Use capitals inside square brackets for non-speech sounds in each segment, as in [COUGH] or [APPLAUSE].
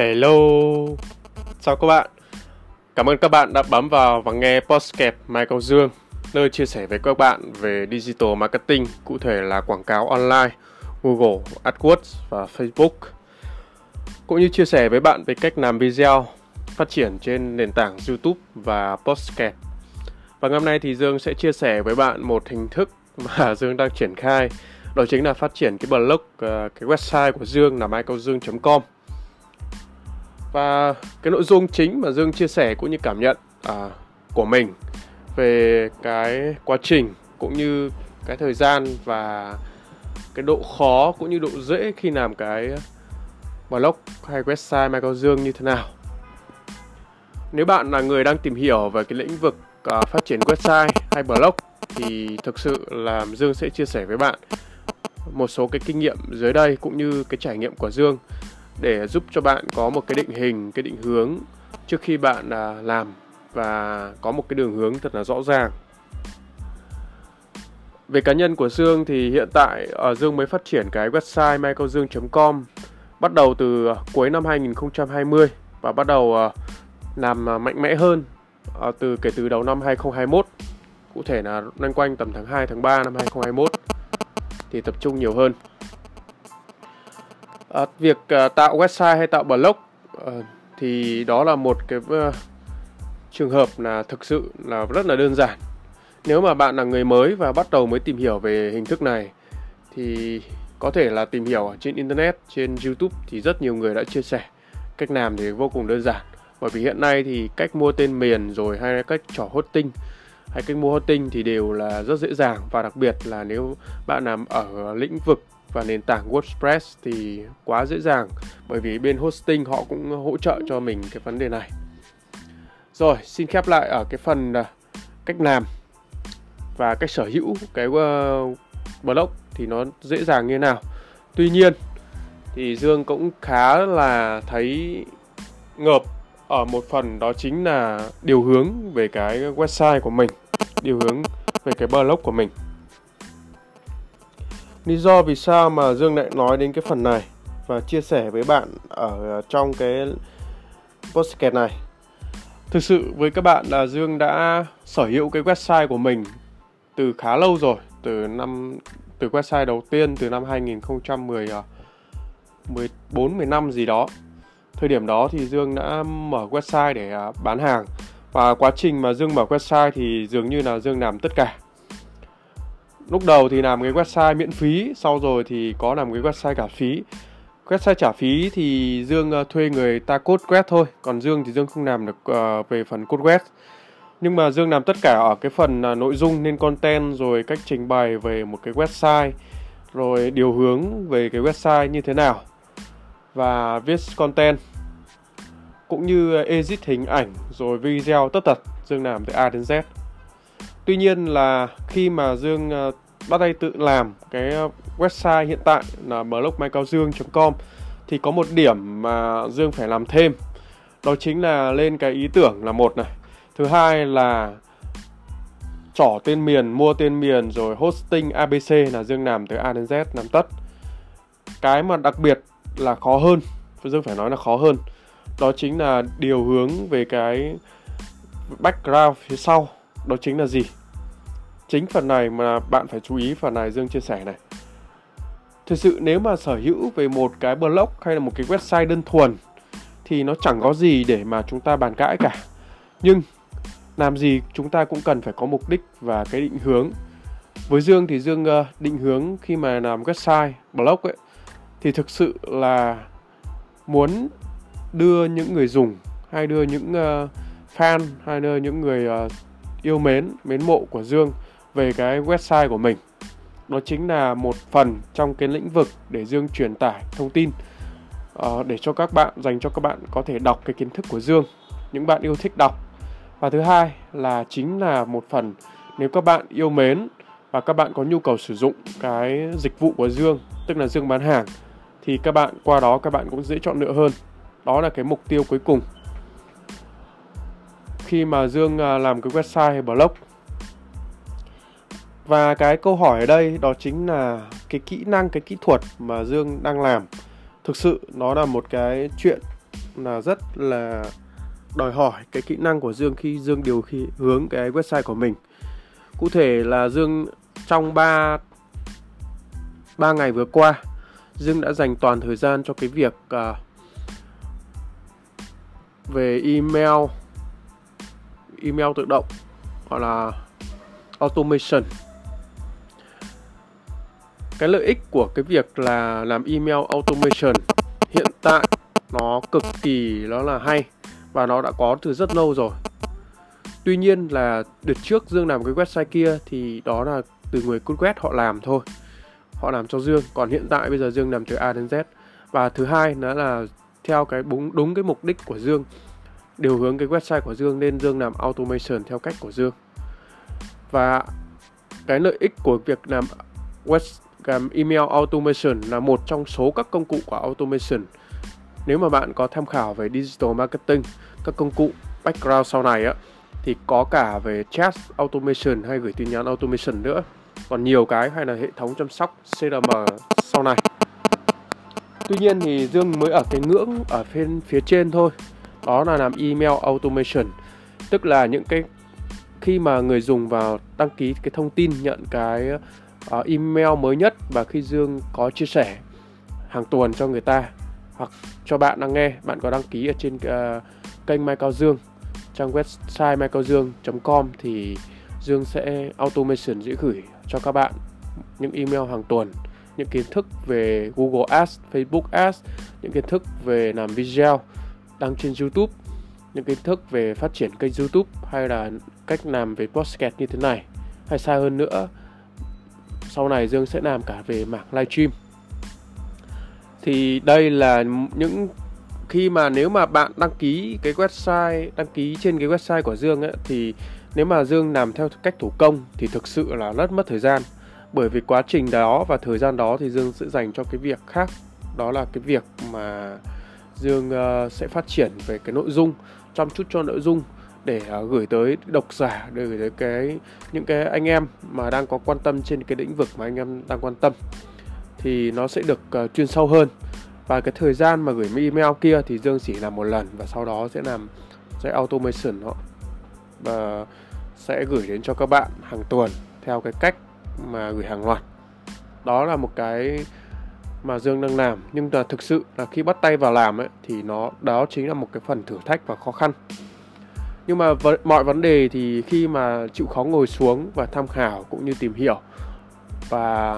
Hello, chào các bạn. Cảm ơn các bạn đã bấm vào và nghe podcast Michael Dương, nơi chia sẻ với các bạn về digital marketing, cụ thể là quảng cáo online, Google, AdWords và Facebook. Cũng như chia sẻ với bạn về cách làm video, phát triển trên nền tảng YouTube và podcast. Và ngày hôm nay thì Dương sẽ chia sẻ với bạn một hình thức mà [LAUGHS] Dương đang triển khai, đó chính là phát triển cái blog, ờ, cái website của Dương là michaeldương.com và cái nội dung chính mà Dương chia sẻ cũng như cảm nhận à, của mình về cái quá trình cũng như cái thời gian và cái độ khó cũng như độ dễ khi làm cái blog hay website Michael Dương như thế nào. Nếu bạn là người đang tìm hiểu về cái lĩnh vực uh, phát triển website hay blog thì thực sự là Dương sẽ chia sẻ với bạn một số cái kinh nghiệm dưới đây cũng như cái trải nghiệm của Dương để giúp cho bạn có một cái định hình, cái định hướng trước khi bạn à, làm và có một cái đường hướng thật là rõ ràng. Về cá nhân của Dương thì hiện tại ở Dương mới phát triển cái website michaeldương.com bắt đầu từ à, cuối năm 2020 và bắt đầu làm mạnh mẽ hơn từ kể từ đầu năm 2021 cụ thể là loanh quanh tầm tháng 2 tháng 3 năm 2021 thì tập trung nhiều hơn à, việc à, tạo website hay tạo blog à, thì đó là một cái à, trường hợp là thực sự là rất là đơn giản. Nếu mà bạn là người mới và bắt đầu mới tìm hiểu về hình thức này thì có thể là tìm hiểu trên internet trên youtube thì rất nhiều người đã chia sẻ. Cách làm thì vô cùng đơn giản bởi vì hiện nay thì cách mua tên miền rồi hay là cách trỏ hosting hay cách mua hosting thì đều là rất dễ dàng và đặc biệt là nếu bạn làm ở lĩnh vực và nền tảng WordPress thì quá dễ dàng bởi vì bên hosting họ cũng hỗ trợ cho mình cái vấn đề này. Rồi, xin khép lại ở cái phần à, cách làm và cách sở hữu cái ờ, blog thì nó dễ dàng như nào. Tuy nhiên thì Dương cũng khá là thấy ngợp ở một phần đó chính là điều hướng về cái website của mình, điều hướng về cái blog của mình. Lý do vì sao mà Dương lại nói đến cái phần này và chia sẻ với bạn ở ờ, trong cái podcast này. Thực sự với các bạn là Dương đã sở hữu cái website của mình từ khá lâu rồi, từ năm từ website đầu tiên từ năm 2010 14 15 gì đó. Thời điểm đó thì Dương đã mở website để ờ, bán hàng và quá trình mà Dương mở website thì dường như là Dương làm tất cả lúc đầu thì làm cái website miễn phí sau rồi thì có làm cái website trả phí. Website trả phí thì dương ờ, thuê người ta code web thôi còn dương thì dương không làm được uh, về phần code web nhưng mà dương làm tất cả ở cái phần uh, nội dung nên content rồi cách trình bày về một cái website rồi điều hướng về cái website như thế nào và viết content cũng như edit hình ảnh rồi video tất tật. Dương làm từ A đến Z. Tuy nhiên là khi mà Dương ờ, bắt tay tự làm cái ờ, website hiện tại là blogmycaodương com thì có một điểm mà Dương phải làm thêm. Đó chính là lên cái ý tưởng là một này. Thứ hai là trỏ tên miền, mua tên miền, rồi hosting abc là dương làm từ a đến z, làm tất. Cái mà đặc biệt là khó hơn, dương phải nói là khó hơn, đó chính là điều hướng về cái background phía sau. Đó chính là gì? Chính phần này mà bạn phải chú ý phần này Dương chia sẻ này. Thực sự nếu mà sở hữu về một cái blog hay là một cái website đơn thuần thì nó chẳng có gì để mà chúng ta bàn cãi cả. Nhưng làm gì chúng ta cũng cần phải có mục đích và cái định hướng. Với Dương thì Dương ờ, định hướng khi mà làm website, blog ấy thì thực sự là muốn đưa những người dùng hay đưa những ờ, fan hay đưa những người ờ, yêu mến, mến mộ của Dương về cái website của mình. Đó chính là một phần trong cái lĩnh vực để Dương truyền tải thông tin uh, để cho các bạn dành cho các bạn có thể đọc cái kiến thức của Dương những bạn yêu thích đọc. Và thứ hai là chính là một phần nếu các bạn yêu mến và các bạn có nhu cầu sử dụng cái dịch vụ của Dương tức là Dương bán hàng thì các bạn qua đó các bạn cũng dễ chọn lựa hơn. Đó là cái mục tiêu cuối cùng. Khi mà Dương à, làm cái website hay blog và cái câu hỏi ở đây đó chính là cái kỹ năng, cái kỹ thuật mà Dương đang làm. Thực sự nó là một cái chuyện là rất là đòi hỏi cái kỹ năng của Dương khi Dương điều khi hướng cái website của mình. Cụ thể là Dương trong 3 3 ngày vừa qua, Dương đã dành toàn thời gian cho cái việc uh, về email email tự động gọi là automation cái lợi ích của cái việc là làm email automation. Hiện tại nó cực kỳ nó là hay và nó đã có từ rất lâu rồi. Tuy nhiên là đợt trước dương làm cái website kia thì đó là từ người code web họ làm thôi. Họ làm cho dương. Còn hiện tại bây giờ dương làm từ a đến z. Và thứ hai nữa là theo cái đúng đúng cái mục đích của dương, điều hướng cái website của dương nên dương làm automation theo cách của dương. Và cái lợi ích của việc làm web email automation là một trong số các công cụ của automation. Nếu mà bạn có tham khảo về digital marketing, các công cụ background sau này á, thì có cả về chat automation hay gửi tin nhắn automation nữa. Còn nhiều cái hay là hệ thống chăm sóc CRM sau này. Tuy nhiên thì Dương mới ở cái ngưỡng ở phía phía trên thôi. Đó là làm email automation. Tức là những cái khi mà người dùng vào đăng ký cái thông tin, nhận cái uh, email mới nhất và khi Dương có chia sẻ hàng tuần cho người ta hoặc cho bạn đang nghe bạn có đăng ký ở trên uh, kênh Mai Cao Dương trang website maicaodương.com thì Dương sẽ automation dễ gửi cho các bạn những email hàng tuần những kiến thức về Google Ads, Facebook Ads, những kiến thức về làm video đăng trên YouTube, những kiến thức về phát triển kênh YouTube hay là cách làm về podcast như thế này. Hay xa hơn nữa, sau này Dương sẽ làm cả về mảng livestream. Thì đây là những khi mà nếu mà bạn đăng ký cái website đăng ký trên cái website của Dương ấy thì nếu mà Dương làm theo cách thủ công thì thực sự là rất mất thời gian. Bởi vì quá trình đó và thời gian đó thì Dương sẽ dành cho cái việc khác. Đó là cái việc mà Dương uh, sẽ phát triển về cái nội dung chăm chút cho nội dung để uh, gửi tới độc giả để gửi tới cái những cái anh em mà đang có quan tâm trên cái lĩnh vực mà anh em đang quan tâm. Thì nó sẽ được uh, chuyên sâu hơn. Và cái thời gian mà gửi email kia thì Dương chỉ làm một lần và sau đó sẽ làm sẽ automation họ và sẽ gửi đến cho các bạn hàng tuần theo cái cách mà gửi hàng loạt. Đó là một cái mà Dương đang làm. Nhưng mà thực sự là khi bắt tay vào làm ấy thì nó đó chính là một cái phần thử thách và khó khăn nhưng mà v- mọi vấn đề thì khi mà chịu khó ngồi xuống và tham khảo cũng như tìm hiểu và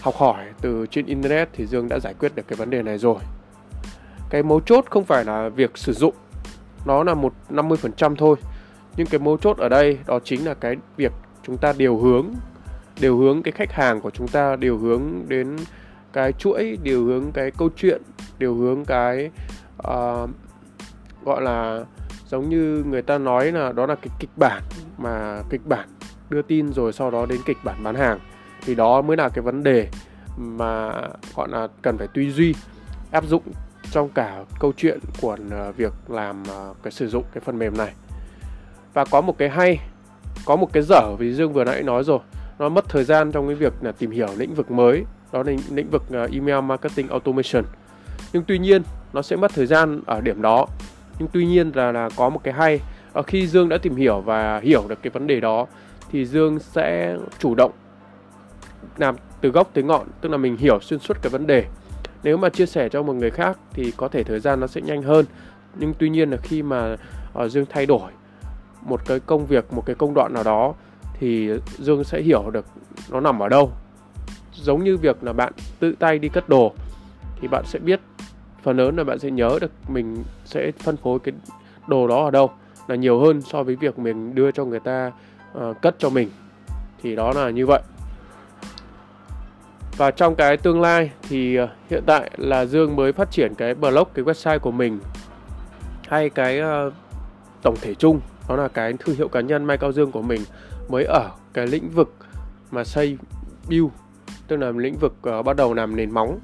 học hỏi từ trên internet thì Dương đã giải quyết được cái vấn đề này rồi. Cái mấu chốt không phải là việc sử dụng nó là một 50% thôi. Nhưng cái mấu chốt ở đây đó chính là cái việc chúng ta điều hướng điều hướng cái khách hàng của chúng ta điều hướng đến cái chuỗi điều hướng cái câu chuyện điều hướng cái uh, gọi là giống như người ta nói là đó là cái kịch bản mà kịch bản đưa tin rồi sau đó đến kịch bản bán hàng. Thì đó mới là cái vấn đề mà, gọi là, cần phải tư duy, áp dụng trong cả câu chuyện của ờ, việc làm ờ, cái sử dụng cái phần mềm này. Và có một cái hay, có một cái dở vì dương vừa nãy nói rồi. Nó mất thời gian trong cái việc là tìm hiểu lĩnh vực mới, đó là lĩnh vực ờ, email marketing automation. Nhưng tuy nhiên, nó sẽ mất thời gian ở điểm đó nhưng tuy nhiên là là có một cái hay. Ở khi dương đã tìm hiểu và hiểu được cái vấn đề đó thì dương sẽ chủ động làm từ gốc tới ngọn tức là mình hiểu xuyên suốt cái vấn đề. Nếu mà chia sẻ cho một người khác thì có thể thời gian nó sẽ nhanh hơn. Nhưng tuy nhiên là khi mà uh, dương thay đổi một cái công việc một cái công đoạn nào đó thì dương sẽ hiểu được nó nằm ở đâu. Giống như việc là bạn tự tay đi cất đồ thì bạn sẽ biết phần lớn là bạn sẽ nhớ được mình sẽ phân phối cái đồ đó ở đâu là nhiều hơn so với việc mình đưa cho người ta uh, cất cho mình. Thì đó là như vậy. Và trong cái tương lai thì uh, hiện tại là Dương mới phát triển cái blog cái website của mình hay cái uh, tổng thể chung đó là cái thương hiệu cá nhân Mai Cao Dương của mình mới ở cái lĩnh vực mà xây build tức là lĩnh vực uh, bắt đầu làm nền móng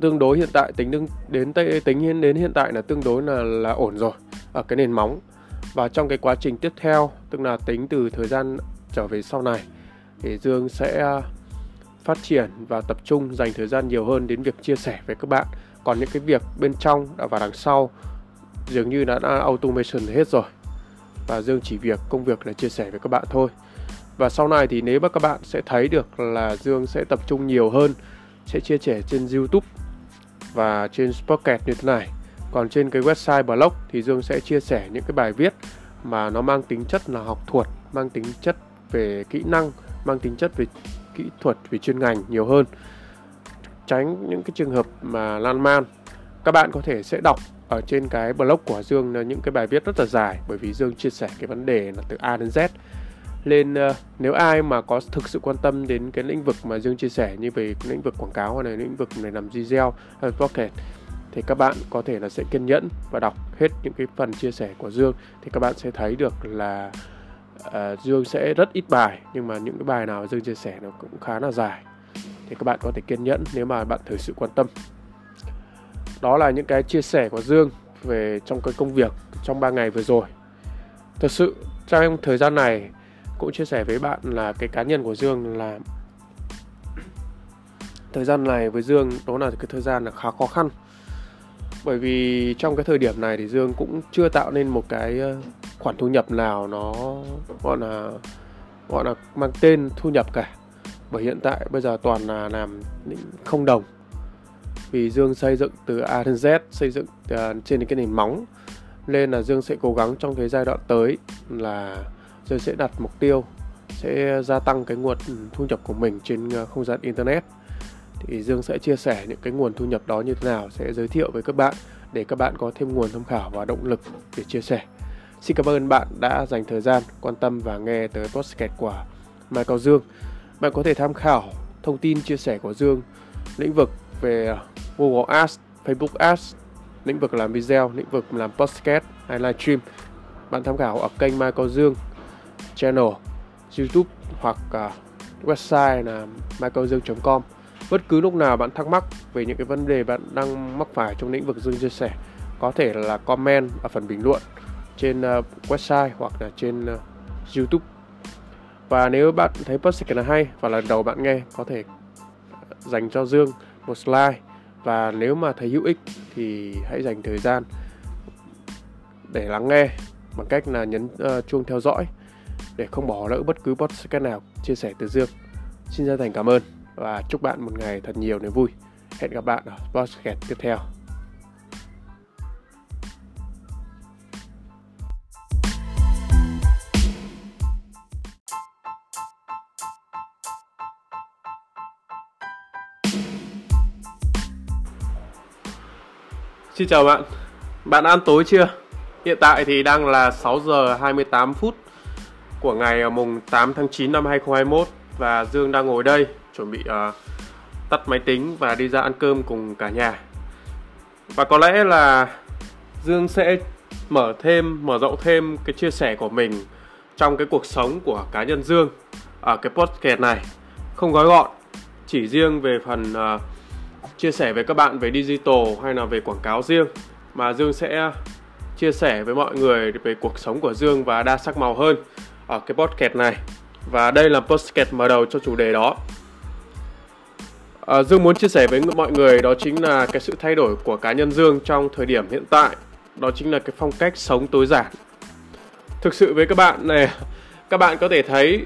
tương đối hiện tại tính đến đến tính đến hiện tại là tương đối là là ổn rồi ở cái nền móng. Và trong cái quá trình tiếp theo tức là tính từ thời gian trở về sau này thì Dương sẽ à, phát triển và tập trung dành thời gian nhiều hơn đến việc chia sẻ với các bạn. Còn những cái việc bên trong và đằng sau dường như đã, đã automation hết rồi. Và Dương chỉ việc công việc là chia sẻ với các bạn thôi. Và sau này thì nếu mà các bạn sẽ thấy được là Dương sẽ tập trung nhiều hơn sẽ chia sẻ trên YouTube và trên Spocket như thế này. Còn trên cái website blog thì Dương sẽ chia sẻ những cái bài viết mà nó mang tính chất là học thuật, mang tính chất về kỹ năng, mang tính chất về kỹ thuật, về chuyên ngành nhiều hơn. Tránh những cái trường hợp mà lan man. Các bạn có thể sẽ đọc ở trên cái blog của Dương là những cái bài viết rất là dài, bởi vì Dương chia sẻ cái vấn đề là từ A đến Z nên uh, ờ, nếu ai mà có thực sự quan tâm đến cái lĩnh vực mà Dương chia sẻ như về lĩnh vực quảng cáo hay là lĩnh vực này làm video hay pocket thì các bạn có thể là sẽ kiên nhẫn và đọc hết những cái phần chia sẻ của Dương. Thì các bạn sẽ thấy được là uh, Dương sẽ rất ít bài nhưng mà những cái bài nào Dương chia sẻ nó cũng khá là dài. Thì các bạn có thể kiên nhẫn nếu mà bạn thực sự quan tâm. Đó là những cái chia sẻ của Dương về trong cái công việc trong 3 ngày vừa rồi. Thật sự trong thời gian này cũng chia sẻ với bạn là cái cá nhân của Dương là thời gian này với Dương, đó là cái thời gian là khá khó khăn. Bởi vì trong cái thời điểm này thì Dương cũng chưa tạo nên một cái ờ, khoản thu nhập nào nó, gọi là gọi là mang tên thu nhập cả. Bởi hiện tại bây giờ toàn là làm không đồng. Vì Dương xây dựng từ A đến Z, xây dựng ờ, trên cái nền móng. Nên là Dương sẽ cố gắng trong cái giai đoạn tới là Dương sẽ đặt mục tiêu sẽ gia tăng cái nguồn thu nhập của mình trên ờ, không gian internet thì Dương sẽ chia sẻ những cái nguồn thu nhập đó như thế nào sẽ giới thiệu với các bạn để các bạn có thêm nguồn tham khảo và động lực để chia sẻ. Xin cảm ơn bạn đã dành thời gian quan tâm và nghe tới podcast của Mai Dương. Bạn có thể tham khảo thông tin chia sẻ của Dương lĩnh vực về ờ, Google Ads, Facebook Ads, lĩnh vực làm video, lĩnh vực làm podcast hay livestream. Bạn tham khảo ở kênh Michael Dương channel YouTube hoặc uh, website là michaeldương.com. Bất cứ lúc nào bạn thắc mắc về những cái vấn đề bạn đang mắc phải trong lĩnh vực Dương chia sẻ, có thể là comment ở phần bình luận trên uh, website hoặc là trên uh, YouTube. Và nếu bạn thấy podcast này hay và lần đầu bạn nghe, có thể dành cho Dương một slide và nếu mà thấy hữu ích thì hãy dành thời gian để lắng nghe bằng cách là nhấn uh, chuông theo dõi để không bỏ lỡ bất cứ podcast nào chia sẻ từ Dương. Xin chân thành cảm ơn và chúc bạn một ngày thật nhiều niềm vui. Hẹn gặp bạn ở podcast tiếp theo. Xin chào bạn. Bạn ăn tối chưa? Hiện tại thì đang là 6 giờ 28 phút của ngày mùng 8 tháng 9 năm 2021 và Dương đang ngồi đây chuẩn bị uh, tắt máy tính và đi ra ăn cơm cùng cả nhà. Và có lẽ là Dương sẽ mở thêm, mở rộng thêm cái chia sẻ của mình trong cái cuộc sống của cá nhân Dương ở cái podcast này. Không gói gọn, chỉ riêng về phần uh, chia sẻ với các bạn về digital hay là về quảng cáo riêng mà Dương sẽ chia sẻ với mọi người về cuộc sống của Dương và đa sắc màu hơn ở cái podcast này. Và đây là podcast mở đầu cho chủ đề đó. À, Dương muốn chia sẻ với mọi người đó chính là cái sự thay đổi của cá nhân Dương trong thời điểm hiện tại. Đó chính là cái phong cách sống tối giản. Thực sự với các bạn này các bạn có thể thấy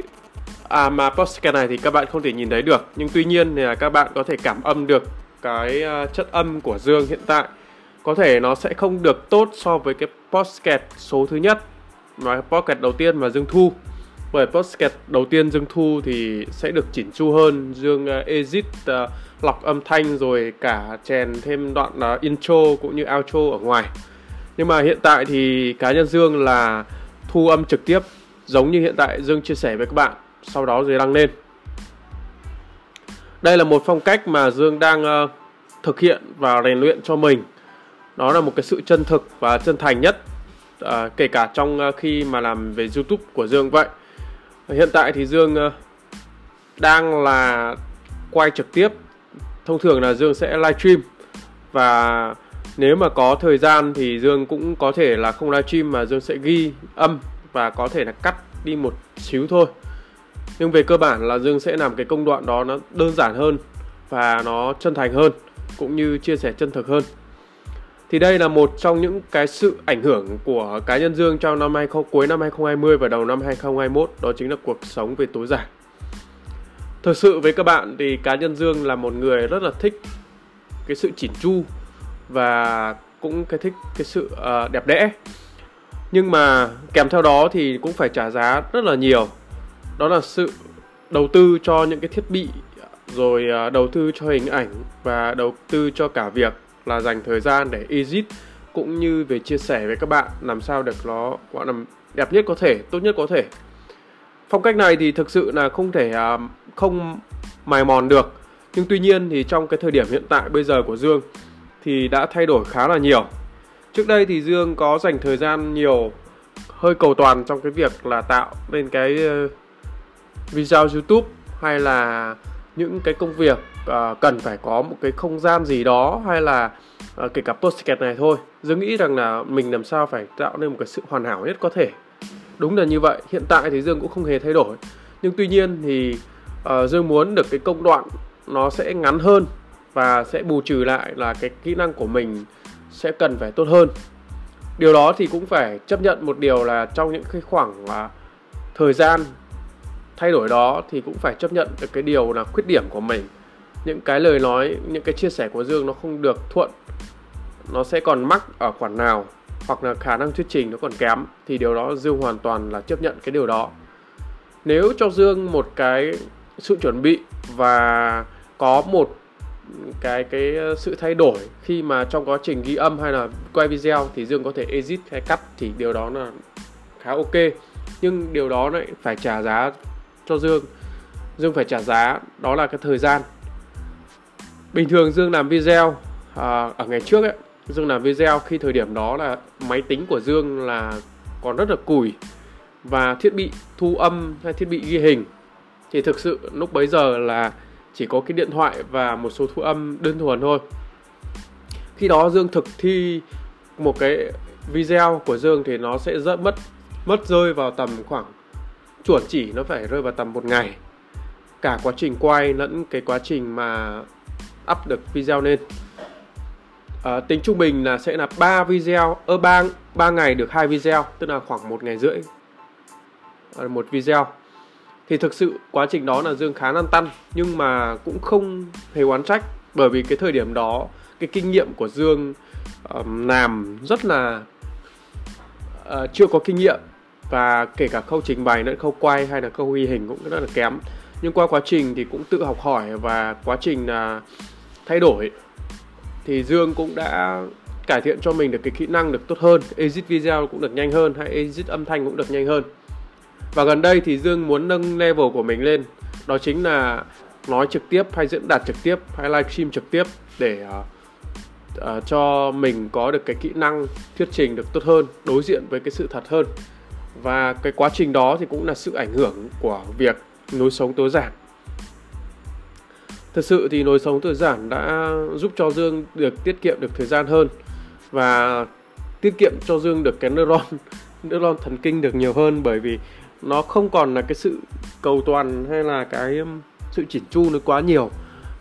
à mà podcast này thì các bạn không thể nhìn thấy được. Nhưng tuy nhiên thì là các bạn có thể cảm âm được cái ờ, chất âm của Dương hiện tại. Có thể nó sẽ không được tốt so với cái podcast số thứ nhất nói podcast đầu tiên và Dương thu. Bởi podcast đầu tiên Dương thu thì sẽ được chỉnh chu hơn. Dương à, uh, edit uh, à, lọc âm thanh rồi cả chèn thêm đoạn uh, intro cũng như outro ở ngoài. Nhưng mà hiện tại thì cá nhân Dương là thu âm trực tiếp giống như hiện tại Dương chia sẻ với các bạn sau đó rồi đăng lên. Đây là một phong cách mà Dương đang uh, thực hiện và rèn luyện cho mình. Đó là một cái sự chân thực và chân thành nhất à, kể cả trong à, khi mà làm về YouTube của Dương vậy. Hiện tại thì Dương à, đang là quay trực tiếp. Thông thường là Dương sẽ livestream. Và nếu mà có thời gian thì Dương cũng có thể là không livestream mà Dương sẽ ghi âm và có thể là cắt đi một xíu thôi. Nhưng về cơ bản là Dương sẽ làm cái công đoạn đó nó đơn giản hơn và nó chân thành hơn cũng như chia sẻ chân thực hơn thì đây là một trong những cái sự ảnh hưởng của cá nhân Dương trong năm 20 cuối năm 2020 và đầu năm 2021 đó chính là cuộc sống về tối giản. Thực sự với các bạn thì cá nhân Dương là một người rất là thích cái sự chỉn chu và cũng cái thích cái sự uh, đẹp đẽ. Nhưng mà kèm theo đó thì cũng phải trả giá rất là nhiều. Đó là sự đầu tư cho những cái thiết bị rồi ờ, đầu tư cho hình ảnh và đầu tư cho cả việc là dành thời gian để edit cũng như về chia sẻ với các bạn làm sao được nó gọi là đẹp nhất có thể, tốt nhất có thể. Phong cách này thì thực sự là không thể uh, không mài mòn được. Nhưng tuy nhiên thì trong cái thời điểm hiện tại bây giờ của Dương thì đã thay đổi khá là nhiều. Trước đây thì Dương có dành thời gian nhiều hơi cầu toàn trong cái việc là tạo nên cái ờ, video YouTube hay là những cái công việc à, cần phải có một cái không gian gì đó hay là à, kể cả postcard này thôi. Dương nghĩ rằng là mình làm sao phải tạo nên một cái sự hoàn hảo nhất có thể. Đúng là như vậy hiện tại thì dương cũng không hề thay đổi. Nhưng tuy nhiên thì à, dương muốn được cái công đoạn nó sẽ ngắn hơn và sẽ bù trừ lại là cái kỹ năng của mình sẽ cần phải tốt hơn. Điều đó thì cũng phải chấp nhận một điều là trong những cái khoảng uh, thời gian thay đổi đó thì cũng phải chấp nhận được cái điều là khuyết điểm của mình những cái lời nói, những cái chia sẻ của dương nó không được thuận. Nó sẽ còn mắc ở khoản nào, hoặc là khả năng thuyết trình nó còn kém, thì điều đó dương hoàn toàn là chấp nhận cái điều đó. Nếu cho dương một cái sự chuẩn bị và có một cái cái sự thay đổi khi mà trong quá trình ghi âm hay là quay video thì dương có thể edit hay cắt, thì điều đó là khá ok. Nhưng điều đó lại phải trả giá cho Dương. Dương phải trả giá, đó là cái thời gian bình thường Dương làm video à, ở ngày trước ấy Dương làm video khi thời điểm đó là máy tính của Dương là còn rất là củi và thiết bị thu âm hay thiết bị ghi hình. Thì thực sự lúc bấy giờ là chỉ có cái điện thoại và một số thu âm đơn thuần thôi. Khi đó Dương thực thi một cái video của Dương thì nó sẽ rất mất mất rơi vào tầm khoảng chuẩn chỉ nó phải rơi vào tầm một ngày. Cả quá trình quay lẫn cái quá trình mà up được video lên. À, tính trung bình là sẽ là 3 video ơ ba ba ngày được hai video tức là khoảng một ngày rưỡi. Ờ, một video. Thì thực sự quá trình đó là dương khá lăn tăn nhưng mà cũng không hề oán trách bởi vì cái thời điểm đó cái kinh nghiệm của dương um, làm rất là uh, chưa có kinh nghiệm. Và kể cả khâu trình bày lẫn khâu quay hay là khâu ghi hình cũng rất là kém. Nhưng qua quá trình thì cũng tự học hỏi và quá trình là thay đổi thì Dương cũng đã cải thiện cho mình được cái kỹ năng được tốt hơn edit video cũng được nhanh hơn hay edit âm thanh cũng được nhanh hơn. Và gần đây thì Dương muốn nâng level của mình lên đó chính là nói trực tiếp hay diễn đạt trực tiếp hay livestream trực tiếp để uh, uh, cho mình có được cái kỹ năng thuyết trình được tốt hơn đối diện với cái sự thật hơn. Và cái quá trình đó thì cũng là sự ảnh hưởng của việc lối sống tối giản thật sự thì lối sống tự giản đã giúp cho dương được tiết kiệm được thời gian hơn và tiết kiệm cho dương được cái neuron [LAUGHS] neuron thần kinh được nhiều hơn bởi vì nó không còn là cái sự cầu toàn hay là cái um, sự chỉn chu nó quá nhiều.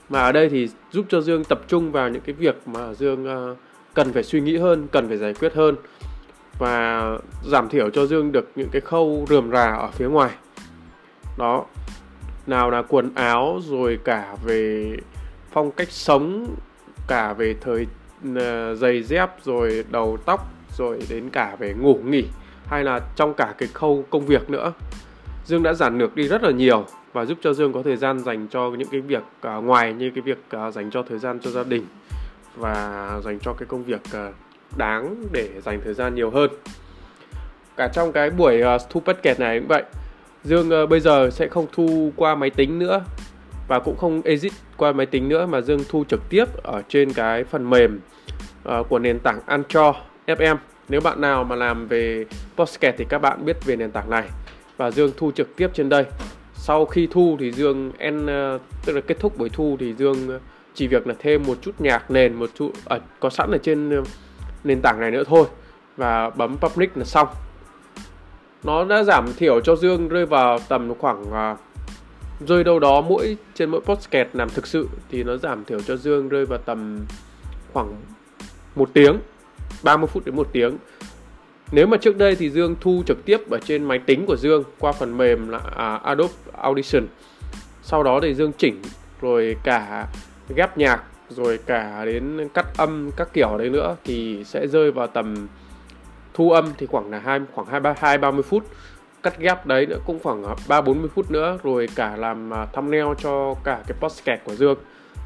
Mà ở đây thì giúp cho dương tập trung vào những cái việc mà dương uh, cần phải suy nghĩ hơn, cần phải giải quyết hơn và giảm thiểu cho Dương được những cái khâu rườm rà ở phía ngoài. Đó nào là quần áo rồi cả về phong cách sống cả về thời ờ, giày dép rồi đầu tóc rồi đến cả về ngủ nghỉ hay là trong cả cái khâu công việc nữa. Dương đã giảm được đi rất là nhiều và giúp cho Dương có thời gian dành cho những cái việc uh, ngoài như cái việc uh, dành cho thời gian cho gia đình và dành cho cái công việc uh, đáng để dành thời gian nhiều hơn. Cả trong cái buổi uh, thu kẹt này cũng vậy Dương uh, bây giờ sẽ không thu qua máy tính nữa và cũng không edit qua máy tính nữa mà Dương thu trực tiếp ở trên cái phần mềm uh, của nền tảng Anchor FM nếu bạn nào mà làm về podcast thì các bạn biết về nền tảng này. Và Dương thu trực tiếp trên đây. Sau khi thu thì Dương en uh, tức là kết thúc buổi thu thì Dương chỉ việc là thêm một chút nhạc nền một chút uh, có sẵn ở trên nền tảng này nữa thôi và bấm public là xong nó đã giảm thiểu cho Dương rơi vào tầm khoảng uh, rơi đâu đó mỗi trên mỗi podcast làm thực sự thì nó giảm thiểu cho Dương rơi vào tầm khoảng một tiếng 30 phút đến một tiếng. Nếu mà trước đây thì Dương thu trực tiếp ở trên máy tính của Dương qua phần mềm là à, Adobe Audition. Sau đó thì Dương chỉnh rồi cả ghép nhạc rồi cả đến cắt âm các kiểu đấy nữa thì sẽ rơi vào tầm thu âm thì khoảng là hai, khoảng hai ba hai, ba mươi phút. Cắt ghép đấy nữa cũng khoảng ba, bốn mươi phút nữa, rồi cả làm à, thumbnail cho cả cái podcast của Dương.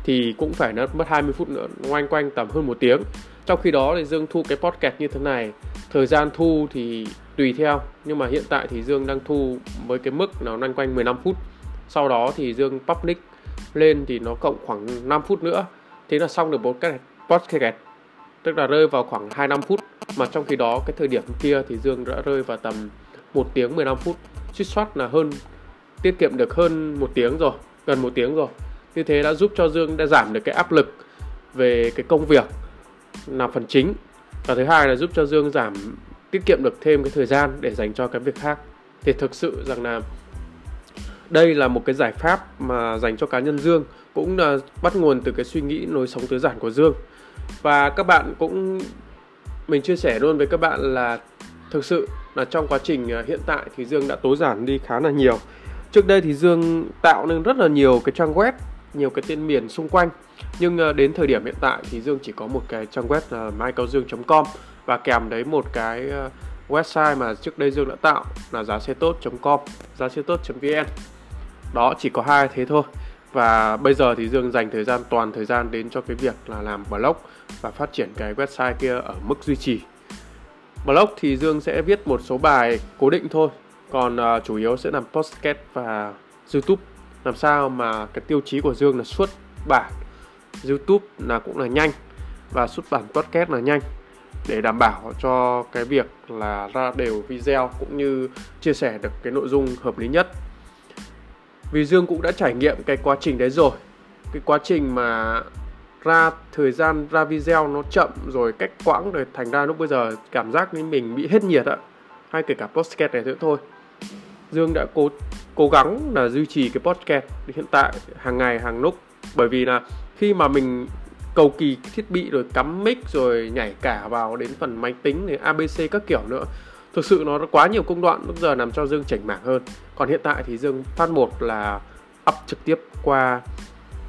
Thì cũng phải nó mất 20 phút nữa, ngoanh quanh tầm hơn một tiếng. Trong khi đó thì Dương thu cái podcast như thế này. Thời gian thu thì tùy theo, nhưng mà hiện tại thì Dương đang thu với cái mức nó loanh quanh 15 phút. Sau đó thì Dương public lên thì nó cộng khoảng 5 phút nữa. Thế là xong được một cái podcast tức là rơi vào khoảng 25 phút mà trong khi đó, cái thời điểm kia thì Dương đã rơi vào tầm 1 tiếng 15 phút. Suýt soát là hơn, tiết kiệm được hơn một tiếng rồi, gần một tiếng rồi. Như thế đã giúp cho Dương đã giảm được cái áp lực về cái công việc là phần chính. Và thứ hai là giúp cho Dương giảm, tiết kiệm được thêm cái thời gian để dành cho cái việc khác. Thì thực sự rằng là đây là một cái giải pháp mà dành cho cá nhân Dương, cũng là bắt nguồn từ cái suy nghĩ nối sống tối giản của Dương. Và các bạn cũng mình chia sẻ luôn với các bạn là thực sự là trong quá trình à, hiện tại thì Dương đã tối giản đi khá là nhiều. Trước đây thì Dương tạo nên rất là nhiều cái trang web, nhiều cái tên miền xung quanh. Nhưng à, đến thời điểm hiện tại thì Dương chỉ có một cái trang web là maicaudương.com và kèm đấy một cái à, website mà trước đây Dương đã tạo là giá xe tốt.com giá xe tốt.vn đó, chỉ có hai thế thôi. Và bây giờ thì Dương dành thời gian, toàn thời gian đến cho cái việc là làm blog và phát triển cái website kia ở mức duy trì. Blog thì Dương sẽ viết một số bài cố định thôi còn uh, chủ yếu sẽ làm podcast và YouTube. Làm sao mà cái tiêu chí của Dương là xuất bản YouTube là cũng là nhanh và xuất bản podcast là nhanh để đảm bảo cho cái việc là ra đều video cũng như chia sẻ được cái nội dung hợp lý nhất. Vì Dương cũng đã trải nghiệm cái quá trình đấy rồi. Cái quá trình mà ra, thời gian ra video nó chậm rồi cách quãng rồi thành ra lúc bây giờ cảm giác như mình bị hết nhiệt ạ. Hay kể cả podcast này nữa thôi. Dương đã cố cố gắng là duy trì cái podcast hiện tại hàng ngày, hàng lúc. Bởi vì là khi mà mình cầu kỳ thiết bị rồi cắm mic rồi nhảy cả vào đến phần máy tính thì ABC các kiểu nữa, thực sự nó quá nhiều công đoạn lúc giờ làm cho Dương chảnh mảng hơn. Còn hiện tại thì Dương phát một là up trực tiếp qua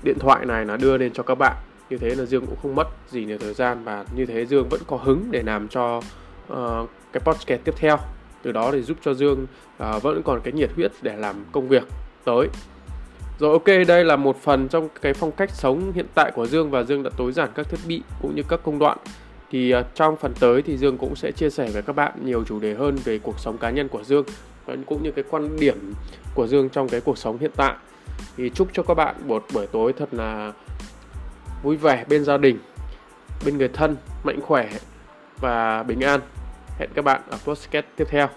điện thoại này là đưa lên cho các bạn như thế là Dương cũng không mất gì nhiều thời gian và như thế Dương vẫn có hứng để làm cho uh, cái podcast tiếp theo. Từ đó thì giúp cho Dương uh, vẫn còn cái nhiệt huyết để làm công việc tới. Rồi ok đây là một phần trong cái phong cách sống hiện tại của Dương và Dương đã tối giản các thiết bị cũng như các công đoạn. Thì uh, trong phần tới thì Dương cũng sẽ chia sẻ với các bạn nhiều chủ đề hơn về cuộc sống cá nhân của Dương cũng như cái quan điểm của Dương trong cái cuộc sống hiện tại. Thì chúc cho các bạn một buổi tối thật là vui vẻ bên gia đình, bên người thân mạnh khỏe và bình an. Hẹn các bạn ở podcast tiếp theo.